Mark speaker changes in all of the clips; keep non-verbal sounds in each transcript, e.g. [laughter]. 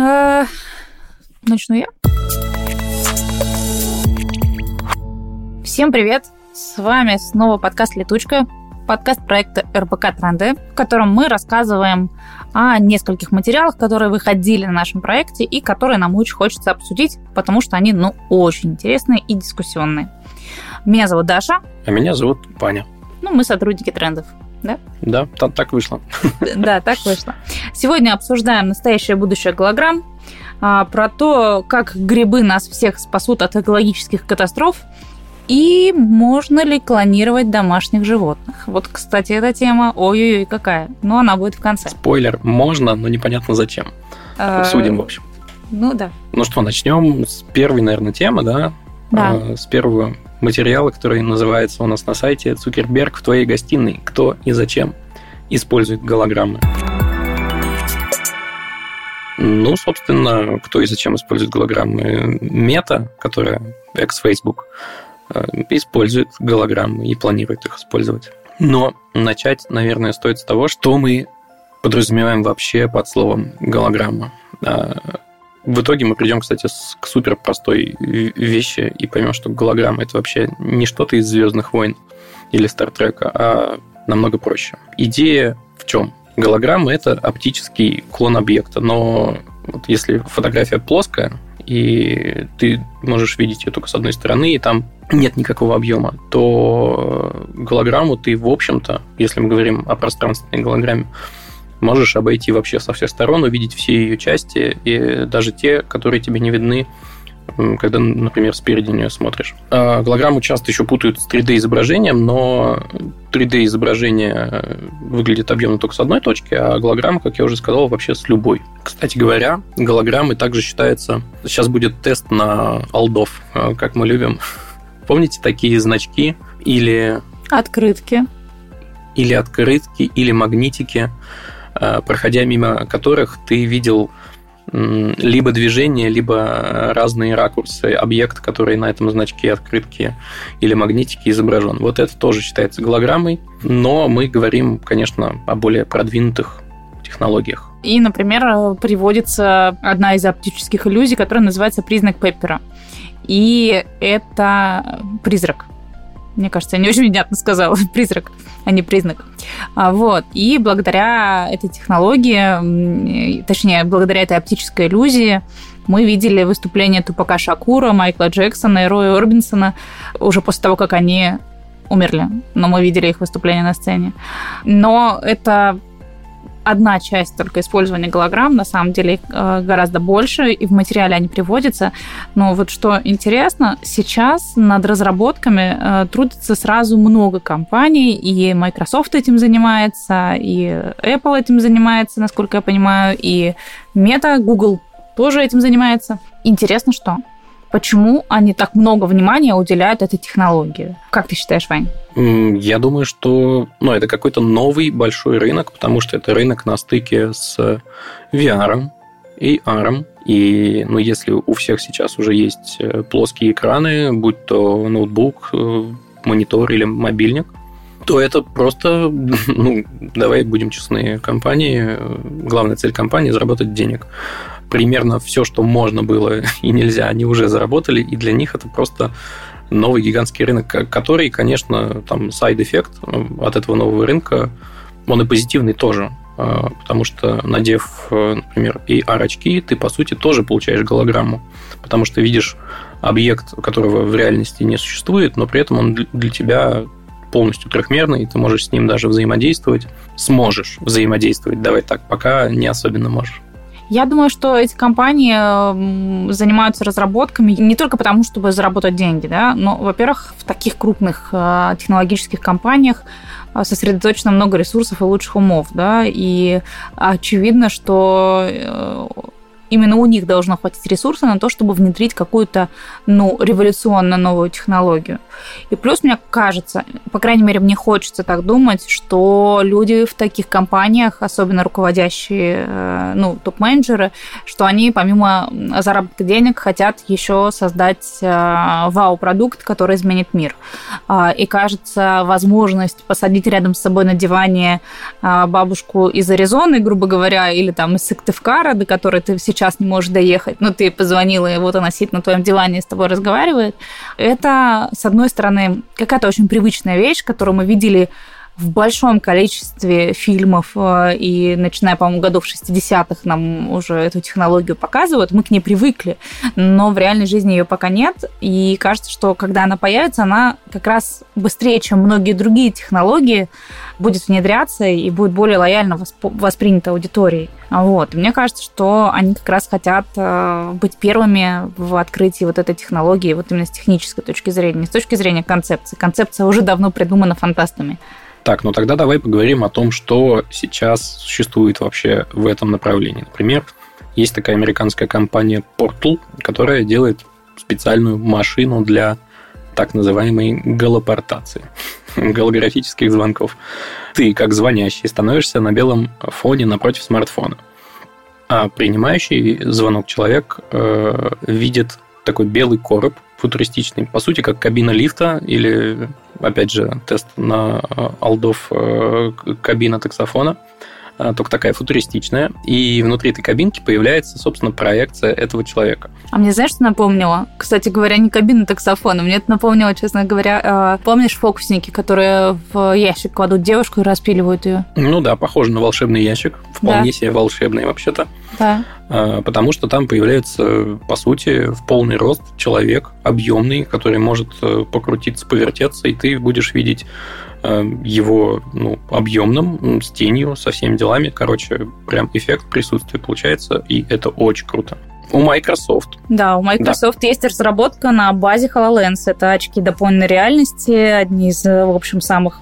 Speaker 1: Э, начну я. Всем привет! С вами снова подкаст «Летучка», подкаст проекта РБК Тренды, в котором мы рассказываем о нескольких материалах, которые выходили на нашем проекте и которые нам очень хочется обсудить, потому что они, ну, очень интересные и дискуссионные. Меня зовут Даша.
Speaker 2: А меня зовут Паня.
Speaker 1: Ну, мы сотрудники трендов. Да?
Speaker 2: Да, так, так вышло. [laughs]
Speaker 1: Да, так вышло. Сегодня обсуждаем настоящее будущее голограмм, а, про то, как грибы нас всех спасут от экологических катастроф, и можно ли клонировать домашних животных? Вот, кстати, эта тема, ой-ой-ой, какая. Но она будет в конце.
Speaker 2: Спойлер, можно, но непонятно зачем. А, Обсудим, в общем.
Speaker 1: Ну да.
Speaker 2: Ну что, начнем с первой, наверное, темы, да?
Speaker 1: Да.
Speaker 2: А, с первого материала, который называется у нас на сайте «Цукерберг в твоей гостиной. Кто и зачем использует голограммы». Ну, собственно, кто и зачем использует голограммы? Мета, которая экс-Facebook, э, использует голограммы и планирует их использовать. Но начать, наверное, стоит с того, что мы подразумеваем вообще под словом голограмма. В итоге мы придем, кстати, к супер простой вещи и поймем, что голограмма это вообще не что-то из Звездных войн или Стартрека, а намного проще. Идея в чем? Голограмма это оптический клон объекта, но вот если фотография плоская, и ты можешь видеть ее только с одной стороны, и там нет никакого объема, то голограмму ты, в общем-то, если мы говорим о пространственной голограмме, можешь обойти вообще со всех сторон, увидеть все ее части, и даже те, которые тебе не видны, когда, например, спереди нее смотришь. А голограмму часто еще путают с 3D-изображением, но 3D-изображение выглядит объемно только с одной точки, а голограмма, как я уже сказал, вообще с любой. Кстати говоря, голограммы также считается... Сейчас будет тест на алдов, а, как мы любим. [laughs] Помните такие значки или...
Speaker 1: Открытки.
Speaker 2: Или открытки, или магнитики – проходя мимо которых ты видел либо движение, либо разные ракурсы объекта, который на этом значке открытки или магнитики изображен. Вот это тоже считается голограммой, но мы говорим, конечно, о более продвинутых технологиях.
Speaker 1: И, например, приводится одна из оптических иллюзий, которая называется признак Пеппера. И это призрак. Мне кажется, я не очень внятно сказала. [laughs] Призрак, а не признак. А, вот. И благодаря этой технологии, точнее, благодаря этой оптической иллюзии, мы видели выступление Тупака Шакура, Майкла Джексона и Роя Орбинсона уже после того, как они умерли. Но мы видели их выступление на сцене. Но это одна часть только использования голограмм, на самом деле э, гораздо больше, и в материале они приводятся. Но вот что интересно, сейчас над разработками э, трудится сразу много компаний, и Microsoft этим занимается, и Apple этим занимается, насколько я понимаю, и Meta, Google тоже этим занимается. Интересно, что почему они так много внимания уделяют этой технологии. Как ты считаешь, Вань?
Speaker 2: Я думаю, что ну, это какой-то новый большой рынок, потому что это рынок на стыке с VR и AR. И ну, если у всех сейчас уже есть э, плоские экраны, будь то ноутбук, э, монитор или мобильник, то это просто, [laughs] ну, давай будем честны, компании, главная цель компании – заработать денег примерно все, что можно было [laughs] и нельзя, они уже заработали, и для них это просто новый гигантский рынок, который, конечно, там side effect от этого нового рынка, он и позитивный тоже, а, потому что, надев, например, AR-очки, ты, по сути, тоже получаешь голограмму, потому что видишь объект, которого в реальности не существует, но при этом он для тебя полностью трехмерный, и ты можешь с ним даже взаимодействовать. Сможешь взаимодействовать, давай так, пока не особенно можешь.
Speaker 1: Я думаю, что эти компании занимаются разработками не только потому, чтобы заработать деньги, да, но, во-первых, в таких крупных э, технологических компаниях э, сосредоточено много ресурсов и лучших умов, да, и очевидно, что э, именно у них должно хватить ресурса на то, чтобы внедрить какую-то, ну, революционно новую технологию. И плюс, мне кажется, по крайней мере, мне хочется так думать, что люди в таких компаниях, особенно руководящие, э, ну, топ-менеджеры, что они помимо заработка денег хотят еще создать э, вау-продукт, который изменит мир. А, и кажется, возможность посадить рядом с собой на диване э, бабушку из Аризоны, грубо говоря, или там из Сыктывкара, до которой ты сейчас час не можешь доехать, но ты позвонила, и вот она сидит на твоем диване и с тобой разговаривает. Это, с одной стороны, какая-то очень привычная вещь, которую мы видели в большом количестве фильмов, э, и начиная, по-моему, годов 60-х нам уже эту технологию показывают, мы к ней привыкли, но в реальной жизни ее пока нет, и кажется, что когда она появится, она как раз быстрее, чем многие другие технологии, будет внедряться и будет более лояльно воспринята аудиторией. Вот. мне кажется, что они как раз хотят э, быть первыми в открытии вот этой технологии, вот именно с технической точки зрения, не с точки зрения концепции. Концепция уже давно придумана фантастами.
Speaker 2: Так, ну тогда давай поговорим о том, что сейчас существует вообще в этом направлении. Например, есть такая американская компания Portal, которая делает специальную машину для так называемой голопортации, [laughs] голографических звонков. Ты, как звонящий, становишься на белом фоне напротив смартфона. А принимающий звонок человек э, видит такой белый короб футуристичный, по сути, как кабина лифта или, опять же, тест на алдов э, кабина таксофона – а, только такая футуристичная, и внутри этой кабинки появляется, собственно, проекция этого человека.
Speaker 1: А мне знаешь, что напомнило? Кстати говоря, не кабина таксофона, мне это напомнило, честно говоря, помнишь фокусники, которые в ящик кладут девушку и распиливают ее?
Speaker 2: Ну да, похоже на волшебный ящик, вполне да. себе волшебный вообще-то.
Speaker 1: Да.
Speaker 2: А, потому что там появляется, по сути, в полный рост человек, объемный, который может э, покрутиться, повертеться, и ты будешь видеть Э, его ну, объемным, с тенью, со всеми делами. Короче, прям эффект присутствия получается, и это очень круто. У Microsoft.
Speaker 1: Да, у Microsoft да. есть разработка на базе HoloLens. Это очки дополненной реальности, одни из, в общем, самых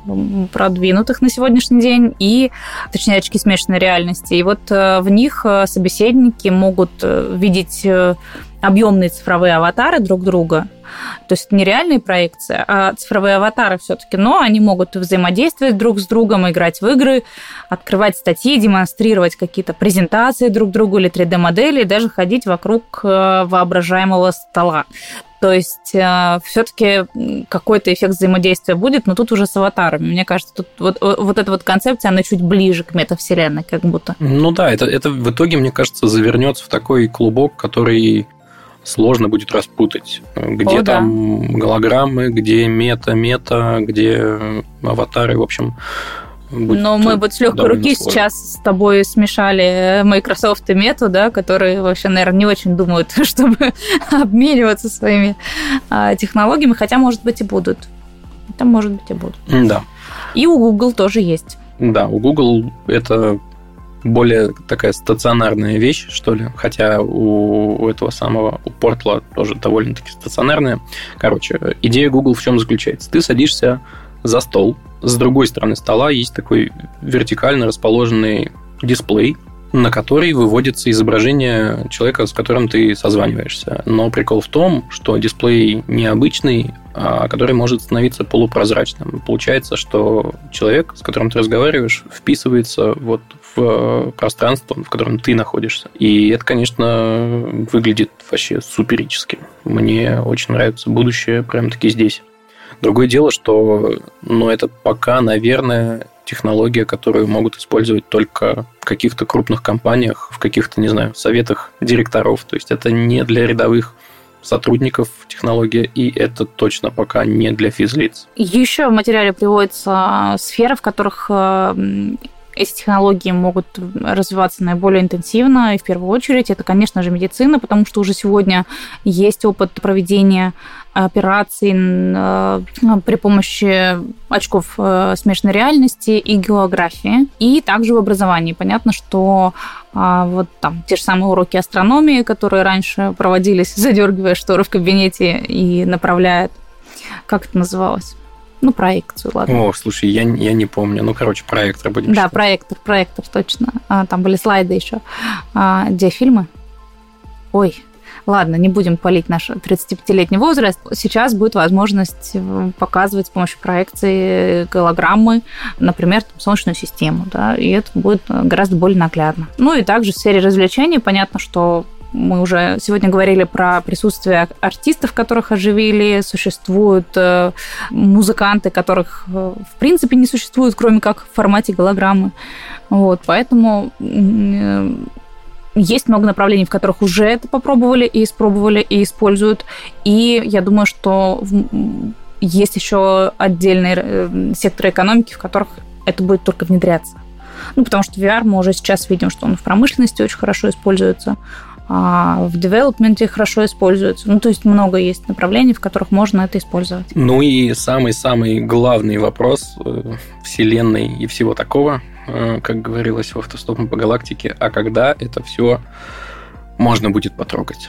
Speaker 1: продвинутых на сегодняшний день, и, точнее, очки смешанной реальности. И вот э, в них э, собеседники могут видеть объемные цифровые аватары друг друга. То есть не реальные проекции, а цифровые аватары все-таки. Но они могут взаимодействовать друг с другом, играть в игры, открывать статьи, демонстрировать какие-то презентации друг другу или 3D-модели, и даже ходить вокруг э, воображаемого стола. То есть э, все-таки какой-то эффект взаимодействия будет, но тут уже с аватарами. Мне кажется, тут вот, вот эта вот концепция, она чуть ближе к метавселенной, как будто.
Speaker 2: Ну да, это, это в итоге, мне кажется, завернется в такой клубок, который сложно будет распутать. Где О, там да. голограммы, где мета-мета, где аватары, в общем.
Speaker 1: Но мы вот с легкой руки сложно. сейчас с тобой смешали Microsoft и Meta, да, которые вообще, наверное, не очень думают, [laughs] чтобы обмениваться своими а, технологиями, хотя, может быть, и будут. Это, может быть, и будут.
Speaker 2: Да.
Speaker 1: И у Google тоже есть.
Speaker 2: Да, у Google это более такая стационарная вещь, что ли, хотя у, этого самого, у портла тоже довольно-таки стационарная. Короче, идея Google в чем заключается? Ты садишься за стол, с другой стороны стола есть такой вертикально расположенный дисплей, на который выводится изображение человека, с которым ты созваниваешься. Но прикол в том, что дисплей необычный, а который может становиться полупрозрачным. Получается, что человек, с которым ты разговариваешь, вписывается вот э, пространство, в котором ты находишься. И это, конечно, выглядит вообще суперически. Мне очень нравится будущее прямо-таки здесь. Другое дело, что ну, это пока, наверное, технология, которую могут использовать только в каких-то крупных компаниях, в каких-то, не знаю, советах директоров. То есть это не для рядовых сотрудников технология, и это точно пока не для физлиц.
Speaker 1: Еще в материале приводится сферы, в которых э, эти технологии могут развиваться наиболее интенсивно, и в первую очередь это, конечно же, медицина, потому что уже сегодня есть опыт проведения операций э, при помощи очков э, смешанной реальности и географии, и также в образовании. Понятно, что а, вот там те же самые уроки астрономии, которые раньше проводились, [laughs] задергивая шторы в кабинете и направляя, как это называлось? Ну, проекцию, ладно.
Speaker 2: О, слушай, я, я не помню. Ну, короче, проектор будем
Speaker 1: Да, считать. проектор, проектор, точно. А, там были слайды еще. А, где фильмы? Ой, ладно, не будем палить наш 35-летний возраст. Сейчас будет возможность э, показывать с помощью проекции голограммы, например, там, Солнечную систему, да, и это будет гораздо более наглядно. Ну и также в сфере развлечений понятно, что мы уже сегодня говорили про присутствие артистов, которых оживили, существуют э, музыканты, которых э, в принципе не существует, кроме как в формате голограммы. Вот, поэтому есть много направлений, в которых уже это попробовали и испробовали и используют. И я думаю, что есть еще отдельные э, секторы экономики, в которых это будет только внедряться. Ну, потому что VR мы уже сейчас видим, что он в промышленности очень хорошо используется, а в девелопменте хорошо используется. Ну, то есть много есть направлений, в которых можно это использовать.
Speaker 2: Ну и самый-самый главный вопрос э, Вселенной и всего такого, э, как говорилось в «Автостопом по галактике», а когда это все можно будет потрогать?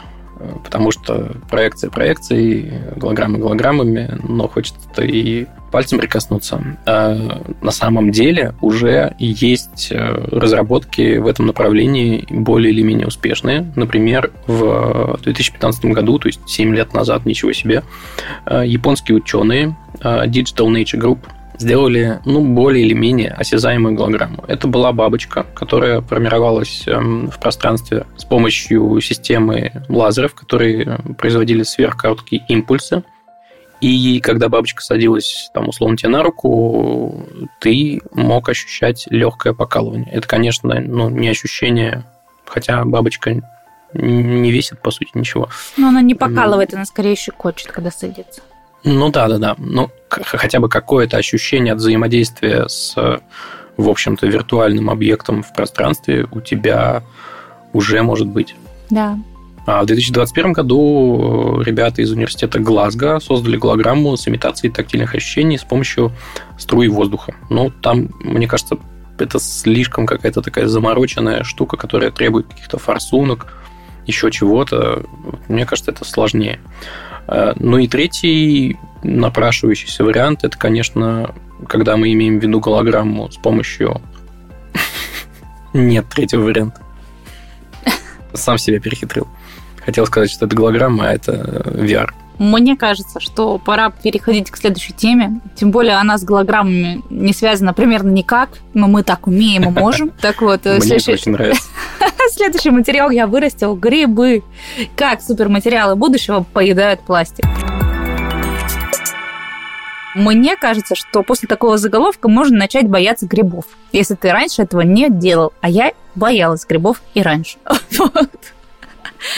Speaker 2: Потому что проекция проекцией, голограммы голограммами, но хочется и пальцем прикоснуться. А на самом деле уже есть э, разработки в этом направлении более или менее успешные. Например, в 2015 году, то есть 7 лет назад, ничего себе, э, японские ученые э, Digital Nature Group сделали ну, более или менее осязаемую голограмму. Это была бабочка, которая формировалась эм, в пространстве с помощью системы лазеров, которые производили сверхкороткие импульсы. И когда бабочка садилась, там, условно, тебе на руку, ты мог ощущать легкое покалывание. Это, конечно, ну, не ощущение, хотя бабочка не весит, по сути, ничего.
Speaker 1: Но она не покалывает, она скорее щекочет, когда садится.
Speaker 2: Ну да, да, да. Ну, хотя бы какое-то ощущение от взаимодействия с, в общем-то, виртуальным объектом в пространстве у тебя уже может быть.
Speaker 1: Да.
Speaker 2: А в 2021 году ребята из университета Глазго создали голограмму с имитацией тактильных ощущений с помощью струи воздуха. Ну, там, мне кажется, это слишком какая-то такая замороченная штука, которая требует каких-то форсунок, еще чего-то. Мне кажется, это сложнее. Э, ну и третий напрашивающийся вариант – это, конечно, когда мы имеем в виду голограмму с помощью... Нет третьего варианта. Сам себя перехитрил. Хотел сказать, что это голограмма, а это VR.
Speaker 1: Мне кажется, что пора переходить к следующей теме. Тем более она с голограммами не связана примерно никак, но мы так умеем и можем. [laughs] Так вот,
Speaker 2: Мне следующий... очень нравится. [laughs]
Speaker 1: следующий материал я вырастил грибы. Как суперматериалы будущего поедают пластик. Мне кажется, что после такого заголовка можно начать бояться грибов, если ты раньше этого не делал. А я боялась грибов и раньше. [laughs] Вот.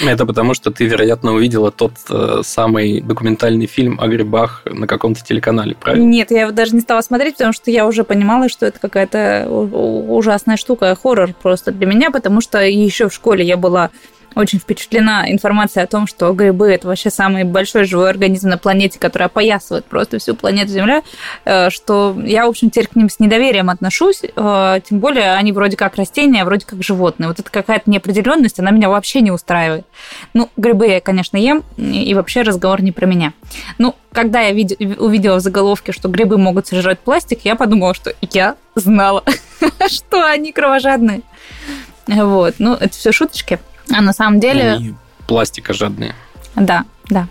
Speaker 2: Это потому, что ты, вероятно, увидела тот э, самый документальный фильм о грибах на каком-то телеканале, правильно?
Speaker 1: Нет, я его даже не стала смотреть, потому что я уже понимала, что это какая-то ужасная штука, хоррор просто для меня, потому что еще в школе я была очень впечатлена информацией о том, что грибы – это вообще самый большой живой организм на планете, который опоясывает просто всю планету Земля, э, что я, в общем, теперь к ним с недоверием отношусь, э, тем более они вроде как растения, а вроде как животные. Вот это какая-то неопределенность, она меня вообще не устраивает. Ну, грибы я, конечно, ем, и вообще разговор не про меня. Ну, когда я увидела в заголовке, что грибы могут сожрать пластик, я подумала, что я знала, [laughs] что они кровожадные. Вот, ну, это все шуточки. А на самом деле... Они
Speaker 2: пластика жадные.
Speaker 1: Да, да.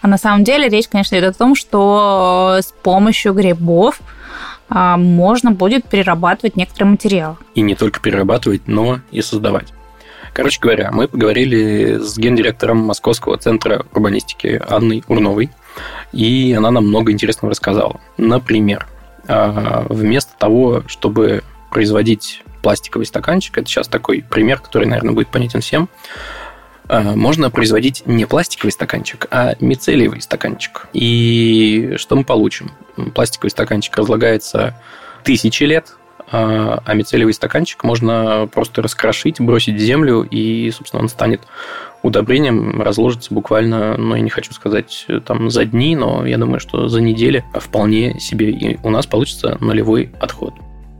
Speaker 1: А на самом деле речь, конечно, идет о том, что с помощью грибов а, можно будет перерабатывать некоторые материалы.
Speaker 2: И не только перерабатывать, но и создавать. Короче говоря, мы поговорили с гендиректором Московского центра урбанистики Анной Урновой, и она нам много интересного рассказала. Например, а, вместо того, чтобы производить пластиковый стаканчик, это сейчас такой пример, который, наверное, будет понятен всем, а, можно производить не пластиковый стаканчик, а мицелиевый стаканчик. И что мы получим? Пластиковый стаканчик разлагается тысячи лет, а, а мицелиевый стаканчик можно просто раскрошить, бросить в землю, и, собственно, он станет удобрением, разложится буквально, ну, я не хочу сказать там за дни, но я думаю, что за недели вполне себе и у нас получится нулевой отход.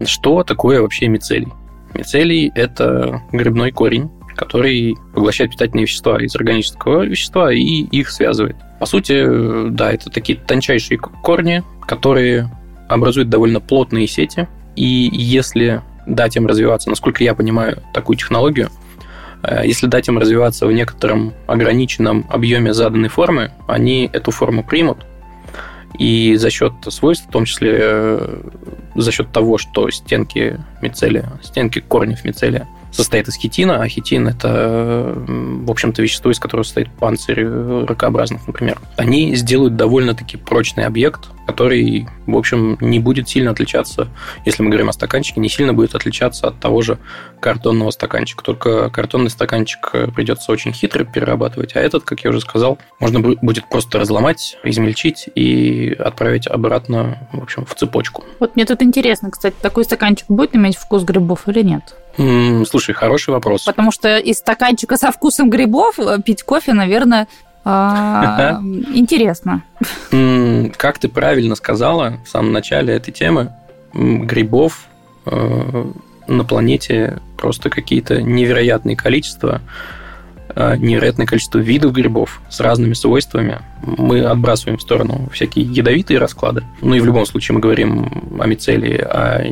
Speaker 2: Что такое вообще мицелий? Мицелий – это грибной корень, который поглощает питательные вещества из органического вещества и их связывает. По сути, да, это такие тончайшие корни, которые образуют довольно плотные сети. И если дать им развиваться, насколько я понимаю такую технологию, э, если дать им развиваться в некотором ограниченном объеме заданной формы, они эту форму примут, и за счет свойств, в том числе э, за счет того, что стенки мицелия, стенки корнев мицелия состоят из хитина, а хитин – это, в общем-то, вещество, из которого состоит панцирь ракообразных, например. Они сделают довольно-таки прочный объект, который, в общем, не будет сильно отличаться, если мы говорим о стаканчике, не сильно будет отличаться от того же картонного стаканчика. Только картонный стаканчик придется очень хитро перерабатывать, а этот, как я уже сказал, можно будет просто разломать, измельчить и отправить обратно, в общем, в цепочку.
Speaker 1: Вот мне тут интересно, кстати, такой стаканчик будет иметь вкус грибов или нет?
Speaker 2: Слушай, хороший вопрос.
Speaker 1: Потому что из стаканчика со вкусом грибов э, пить кофе, наверное, а, [laughs] интересно.
Speaker 2: Как ты правильно сказала в самом начале этой темы, грибов э, на планете просто какие-то невероятные количества, невероятное количество видов грибов с разными свойствами. Мы отбрасываем в сторону всякие ядовитые расклады. Ну и в любом случае мы говорим о мицелии, а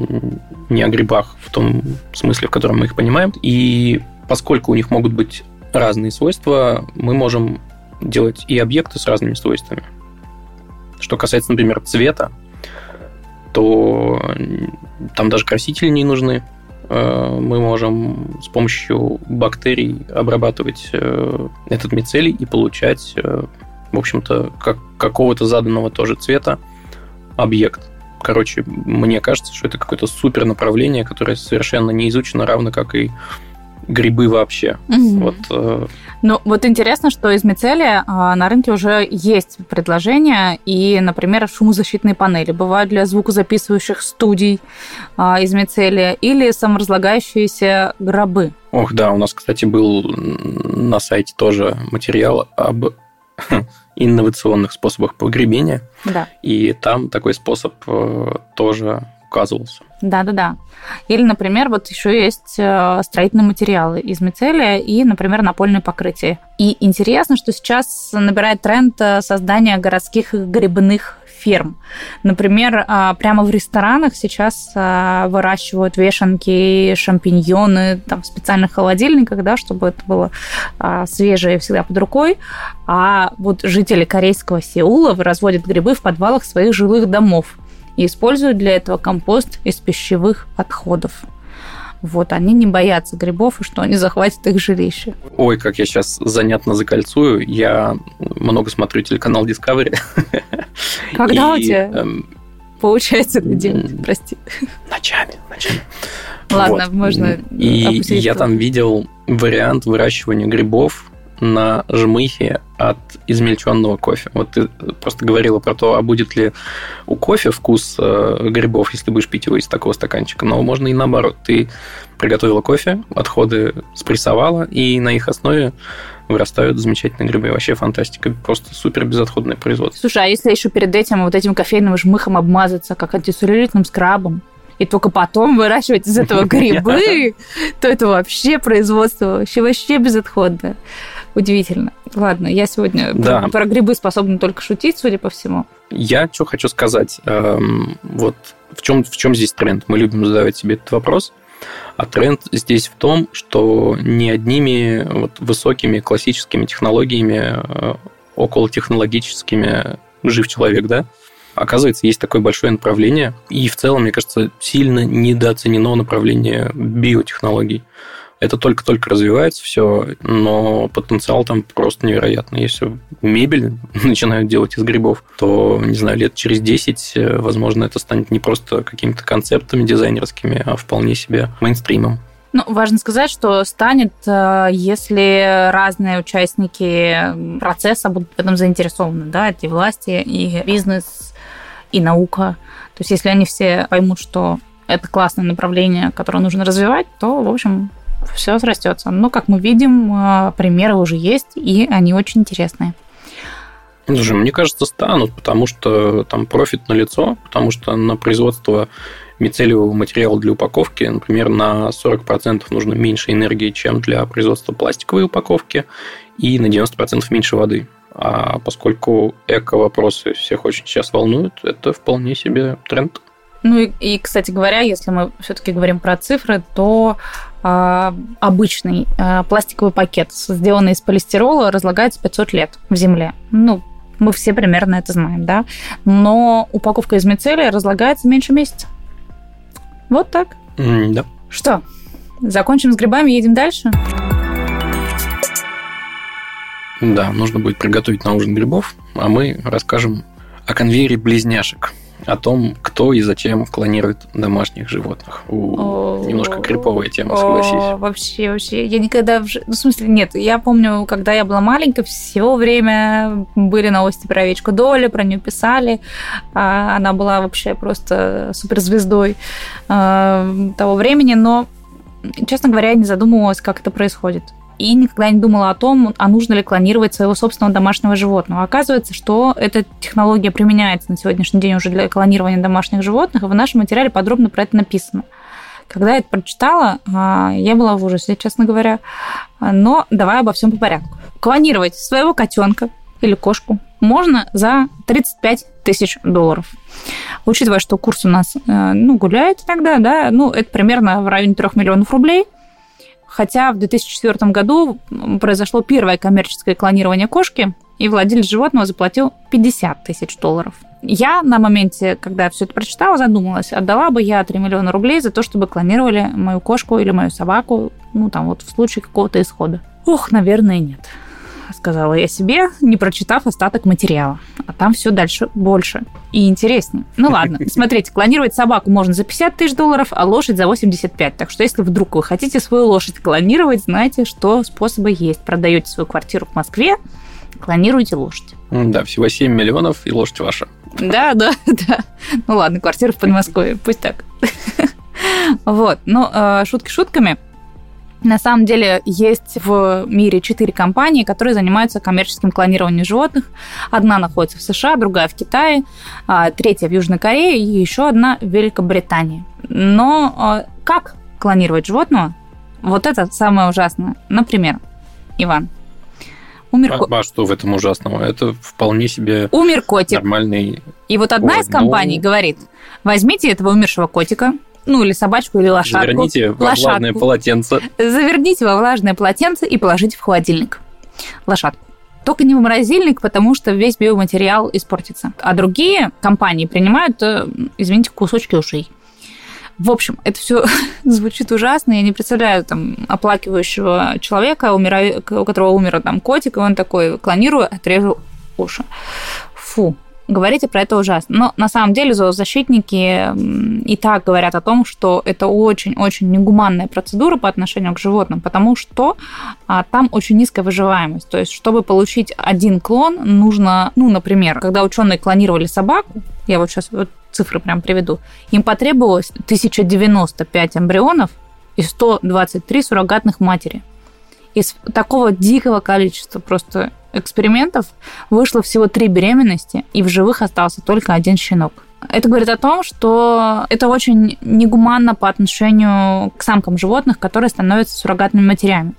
Speaker 2: не о грибах в том смысле, в котором мы их понимаем. И поскольку у них могут быть разные свойства, мы можем делать и объекты с разными свойствами. Что касается, например, цвета, то там даже красители не нужны. Э, мы можем с помощью бактерий обрабатывать э, этот мицелий и получать, э, в общем-то, как, какого-то заданного тоже цвета объект. Короче, мне кажется, что это какое-то супер направление, которое совершенно не изучено, равно как и грибы вообще. Угу.
Speaker 1: Вот ну, вот интересно, что из мицелия а, на рынке уже есть предложения, и, например, шумозащитные панели бывают для звукозаписывающих студий а, из мицелия или саморазлагающиеся гробы.
Speaker 2: Ох, да, у нас, кстати, был на сайте тоже материал об [laughs] инновационных способах погребения. Да. И там такой способ э, тоже указывался.
Speaker 1: Да-да-да. Или, например, вот еще есть э, строительные материалы из мицелия и, например, напольное покрытие. И интересно, что сейчас набирает тренд э, создания городских грибных ферм. Например, а, прямо в ресторанах сейчас а, выращивают вешенки, шампиньоны там, в специальных холодильниках, да, чтобы это было а, свежее всегда под рукой. А вот жители корейского Сеула разводят грибы в подвалах своих жилых домов и используют для этого компост из пищевых отходов. Вот, они не боятся грибов, и что они захватят их жилище.
Speaker 2: Ой, как я сейчас занятно закольцую. Я много смотрю телеканал Discovery.
Speaker 1: Когда и, у тебя эм, получается это делать? Прости.
Speaker 2: Ночами, ночами.
Speaker 1: Ладно, вот. можно
Speaker 2: И я там видел вариант выращивания грибов на жмыхе от измельченного кофе. Вот ты просто говорила про то, а будет ли у кофе вкус э, грибов, если будешь пить его из такого стаканчика. Но можно и наоборот. Ты приготовила кофе, отходы спрессовала, и на их основе вырастают замечательные грибы. Вообще фантастика. Просто супер безотходное производство.
Speaker 1: Слушай, а если еще перед этим вот этим кофейным жмыхом обмазаться, как антицеллюлитным скрабом, и только потом выращивать из этого [laughs] грибы, то это вообще производство вообще, вообще безотходное. Удивительно. Ладно, я сегодня да. про, про грибы способна только шутить, судя по всему.
Speaker 2: Я что хочу сказать. Эм, вот в чем, в чем здесь тренд? Мы любим задавать себе этот вопрос. А тренд здесь в том, что не одними вот высокими классическими технологиями, э, около технологическими жив человек, да? Оказывается, есть такое большое направление, и в целом, мне кажется, сильно недооценено направление биотехнологий. Это только-только развивается все, но потенциал там просто невероятный. Если мебель [laughs] начинают делать из грибов, то, не знаю, лет через 10, э, возможно, это станет не просто какими-то концептами дизайнерскими, а вполне себе мейнстримом.
Speaker 1: Ну, важно сказать, что станет, э, если разные участники процесса будут в этом заинтересованы, да, это и власти, и бизнес, и наука. То есть, если они все поймут, что это классное направление, которое нужно развивать, то, в общем, все срастется. Но, как мы видим, э, примеры уже есть, и они очень интересные.
Speaker 2: Слушай, мне кажется, станут, потому что там профит на лицо, потому что на производство мицелиевого материала для упаковки, например, на 40% нужно меньше энергии, чем для производства пластиковой упаковки, и на 90% меньше воды. А поскольку эко-вопросы всех очень сейчас волнуют, это вполне себе тренд.
Speaker 1: Ну и, и кстати говоря, если мы все-таки говорим про цифры, то э, обычный э, пластиковый пакет, сделанный из полистирола, разлагается 500 лет в земле. Ну, мы все примерно это знаем, да. Но упаковка из мицелия разлагается меньше месяца. Вот так.
Speaker 2: Mm, да.
Speaker 1: Что, закончим с грибами, едем дальше?
Speaker 2: Да, нужно будет приготовить на ужин грибов, а мы расскажем о конвейере близняшек о том, кто и зачем клонирует домашних животных. У, немножко криповая тема, согласись.
Speaker 1: Вообще, вообще. Я никогда... Ну, в смысле, нет. Я помню, когда я была маленькая, все время были новости про овечку Доли, про нее писали. А, она была вообще просто суперзвездой а, того времени, но, честно говоря, я не задумывалась, как это происходит и никогда не думала о том, а нужно ли клонировать своего собственного домашнего животного. Оказывается, что эта технология применяется на сегодняшний день уже для клонирования домашних животных, и в нашем материале подробно про это написано. Когда я это прочитала, а, я была в ужасе, честно говоря. Но давай обо всем по порядку. Клонировать своего котенка или кошку можно за 35 тысяч долларов. Учитывая, что курс у нас э, ну, гуляет иногда, да, ну, это примерно в районе 3 миллионов рублей – Хотя в 2004 году произошло первое коммерческое клонирование кошки, и владелец животного заплатил 50 тысяч долларов. Я на моменте, когда все это прочитала, задумалась, отдала бы я 3 миллиона рублей за то, чтобы клонировали мою кошку или мою собаку, ну, там вот в случае какого-то исхода. Ох, наверное, нет сказала я себе, не прочитав остаток материала. А там все дальше больше и интереснее. Ну ладно, [laughs] смотрите, клонировать собаку можно за 50 тысяч долларов, а лошадь за 85. Так что если вдруг вы хотите свою лошадь клонировать, знаете, что способы есть. Продаете свою квартиру в Москве, клонируйте лошадь.
Speaker 2: Да, всего 7 миллионов, и лошадь ваша.
Speaker 1: Да, да, [laughs] да. Ну ладно, квартира в Подмосковье, пусть так. [laughs] Вот, ну, э, шутки шутками – на самом деле есть в мире четыре компании, которые занимаются коммерческим клонированием животных. Одна находится в США, другая в Китае, а, третья в Южной Корее и еще одна в Великобритании. Но а, как клонировать животного? Вот это самое ужасное. Например, Иван,
Speaker 2: Умер а, а что в этом ужасного? Это вполне себе
Speaker 1: Умер котик.
Speaker 2: нормальный...
Speaker 1: И вот одна из компаний ну... говорит, возьмите этого умершего котика, ну или собачку, или лошадку.
Speaker 2: Заверните во лошадку. влажное полотенце.
Speaker 1: Заверните во влажное полотенце и положите в холодильник лошадку. Только не в морозильник, потому что весь биоматериал испортится. А другие компании принимают, э, извините, кусочки ушей. В общем, это все [laughs] звучит ужасно. Я не представляю там оплакивающего человека, умира... у которого умер там котик, и он такой, клонирую, отрежу уши. Фу, говорите про это ужасно. Но на самом деле зоозащитники и так говорят о том, что это очень-очень негуманная процедура по отношению к животным, потому что а, там очень низкая выживаемость. То есть, чтобы получить один клон, нужно, ну, например, когда ученые клонировали собаку, я вот сейчас вот цифры прям приведу, им потребовалось 1095 эмбрионов и 123 суррогатных матери. Из такого дикого количества просто экспериментов вышло всего три беременности, и в живых остался только один щенок. Это говорит о том, что это очень негуманно по отношению к самкам животных, которые становятся суррогатными матерями.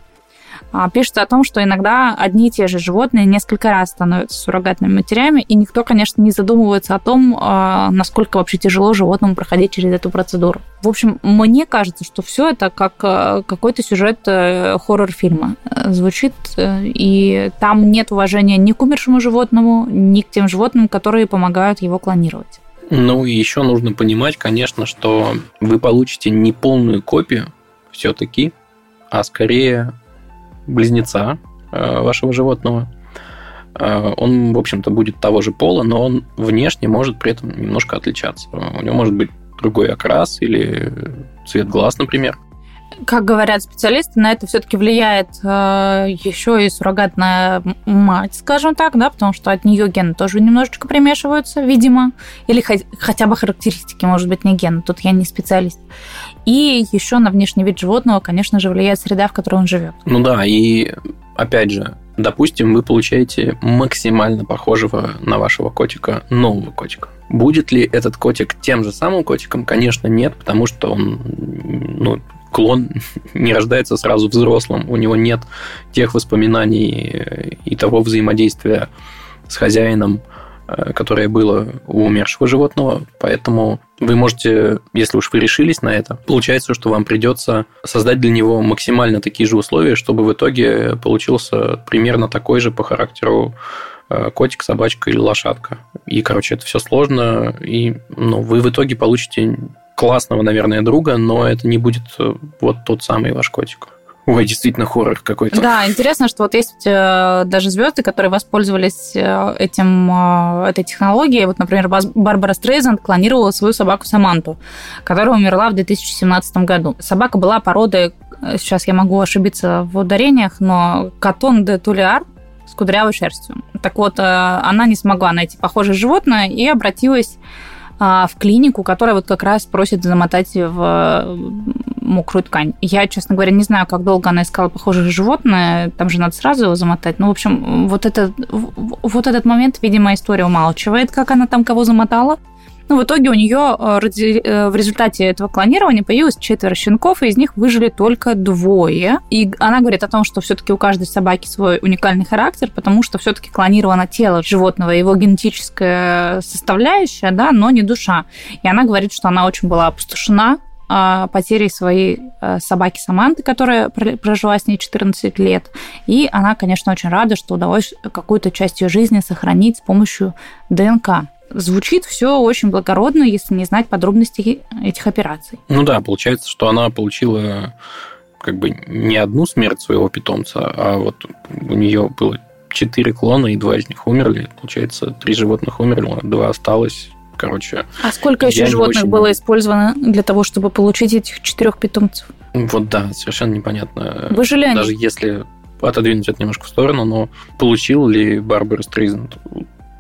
Speaker 1: А, пишется о том, что иногда одни и те же животные несколько раз становятся суррогатными матерями, и никто, конечно, не задумывается о том, а, насколько вообще тяжело животному проходить через эту процедуру. В общем, мне кажется, что все это как а, какой-то сюжет э, хоррор-фильма э, звучит, э, и там нет уважения ни к умершему животному, ни к тем животным, которые помогают его клонировать.
Speaker 2: Ну и еще нужно понимать, конечно, что вы получите не полную копию все-таки, а скорее близнеца э, вашего животного. Э, он, в общем-то, будет того же пола, но он внешне может при этом немножко отличаться. У него может быть другой окрас или цвет глаз, например
Speaker 1: как говорят специалисты, на это все-таки влияет э, еще и суррогатная мать, скажем так, да, потому что от нее гены тоже немножечко примешиваются, видимо, или хоть, хотя бы характеристики, может быть, не гены, тут я не специалист. И еще на внешний вид животного, конечно же, влияет среда, в которой он живет.
Speaker 2: Ну да, и опять же, допустим, вы получаете максимально похожего на вашего котика нового котика. Будет ли этот котик тем же самым котиком? Конечно, нет, потому что он ну, клон [laughs] не рождается сразу взрослым, у него нет тех воспоминаний и того взаимодействия с хозяином, э, которое было у умершего животного. Поэтому вы можете, если уж вы решились на это, получается, что вам придется создать для него максимально такие же условия, чтобы в итоге получился примерно такой же по характеру э, котик, собачка или лошадка. И, короче, это все сложно, и ну, вы в итоге получите классного, наверное, друга, но это не будет э, вот тот самый ваш котик. Ой, действительно хоррор какой-то.
Speaker 1: Да, интересно, что вот есть э, даже звезды, которые воспользовались э, этим, э, этой технологией. Вот, например, Барбара Стрейзанд клонировала свою собаку Саманту, которая умерла в 2017 году. Собака была породы, э, сейчас я могу ошибиться в ударениях, но Катон де Тулиар с кудрявой шерстью. Так вот, э, она не смогла найти похожее животное и обратилась а, в клинику, которая вот как раз просит замотать в мокрую ткань. Я, честно говоря, не знаю, как долго она искала похожее животное, там же надо сразу его замотать. Ну, в общем, вот, это, вот этот момент, видимо, история умалчивает, как она там кого замотала. Ну, в итоге у нее э, э, в результате этого клонирования появилось четверо щенков, и из них выжили только двое. И она говорит о том, что все-таки у каждой собаки свой уникальный характер, потому что все-таки клонировано тело животного, его генетическая составляющая, да, но не душа. И она говорит, что она очень была опустошена а, потерей своей э, собаки Саманты, которая прожила с ней 14 лет. И она, конечно, очень рада, что удалось какую-то часть ее жизни сохранить с помощью ДНК. Звучит все очень благородно, если не знать подробностей этих операций.
Speaker 2: Ну да, получается, что она получила как бы не одну смерть своего питомца, а вот у нее было четыре клона, и два из них умерли. Получается, три животных умерли, два осталось. Короче.
Speaker 1: А сколько еще животных очень... было использовано для того, чтобы получить этих четырех питомцев?
Speaker 2: Вот да, совершенно непонятно.
Speaker 1: Выжили они?
Speaker 2: Даже если отодвинуть это немножко в сторону, но получил ли Барбара Стрейзенд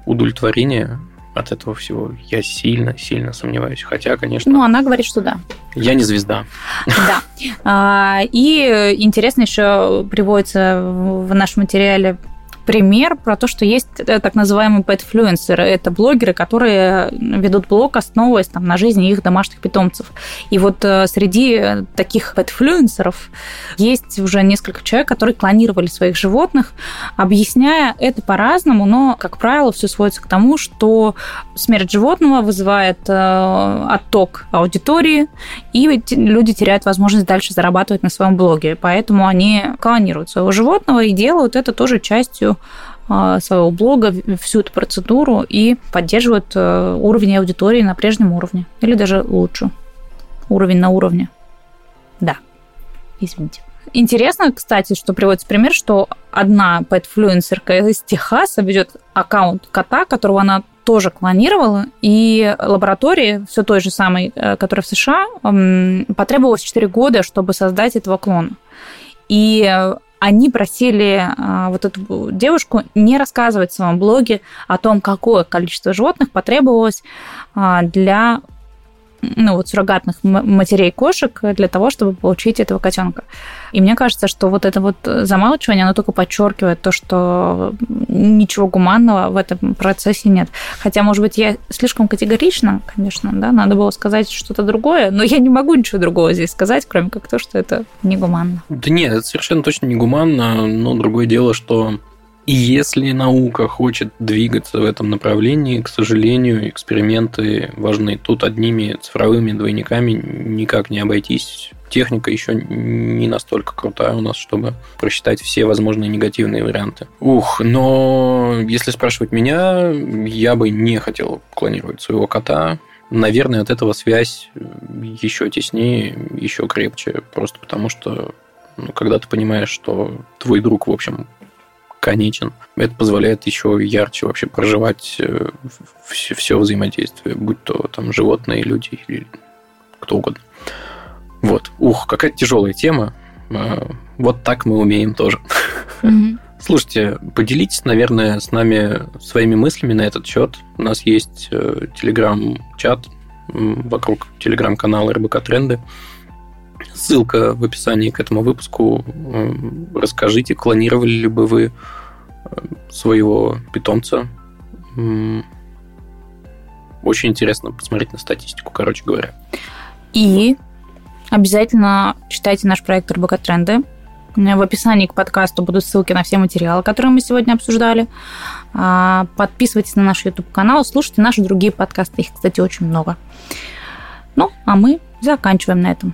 Speaker 2: удовлетворение от этого всего. Я сильно-сильно сомневаюсь. Хотя, конечно...
Speaker 1: Ну, она говорит, что да.
Speaker 2: Я не звезда.
Speaker 1: Да. А, и интересно еще приводится в нашем материале пример про то, что есть э, так называемые pet-флюенсеры. Это блогеры, которые ведут блог, основываясь там, на жизни их домашних питомцев. И вот э, среди таких pet-флюенсеров есть уже несколько человек, которые клонировали своих животных, объясняя это по-разному, но, как правило, все сводится к тому, что смерть животного вызывает э, отток аудитории, и люди теряют возможность дальше зарабатывать на своем блоге. Поэтому они клонируют своего животного и делают это тоже частью а, своего блога, всю эту процедуру и поддерживают э, уровень аудитории на прежнем уровне. Или даже лучше. Уровень на уровне. Да. Извините. Интересно, кстати, что приводится пример, что одна пэт-флюенсерка из Техаса ведет аккаунт кота, которого она тоже клонировала, и лаборатории все той же самой, э, которая в США, потребовалось 4 года, чтобы создать этого клона. И они просили а, вот эту девушку не рассказывать в своем блоге о том, какое количество животных потребовалось а, для ну, вот суррогатных матерей кошек для того, чтобы получить этого котенка. И мне кажется, что вот это вот замалчивание, оно только подчеркивает то, что ничего гуманного в этом процессе нет. Хотя, может быть, я слишком категорична, конечно, да, надо было сказать что-то другое, но я не могу ничего другого здесь сказать, кроме как то, что это негуманно.
Speaker 2: Да нет, это совершенно точно негуманно, но другое дело, что и если наука хочет двигаться в этом направлении, к сожалению, эксперименты важны. Тут одними цифровыми двойниками никак не обойтись. Техника еще не настолько крутая у нас, чтобы просчитать все возможные негативные варианты. Ух, но если спрашивать меня, я бы не хотел клонировать своего кота. Наверное, от этого связь еще теснее, еще крепче, просто потому что ну, когда ты понимаешь, что твой друг, в общем, конечен. Это позволяет еще ярче вообще проживать все, все взаимодействие, будь то там животные, люди или кто угодно. Вот. Ух, какая тяжелая тема. А, вот так мы умеем тоже. Mm-hmm. [laughs] Слушайте, поделитесь, наверное, с нами своими мыслями на этот счет. У нас есть э, телеграм-чат вокруг телеграм-канала РБК Тренды. Ссылка в описании к этому выпуску. Расскажите, клонировали ли бы вы э, своего питомца. Очень интересно посмотреть на статистику, короче говоря.
Speaker 1: И обязательно читайте наш проект РБК Тренды. В описании к подкасту будут ссылки на все материалы, которые мы сегодня обсуждали. А, подписывайтесь на наш YouTube-канал, слушайте наши другие подкасты. Их, кстати, очень много. Ну, а мы заканчиваем на этом.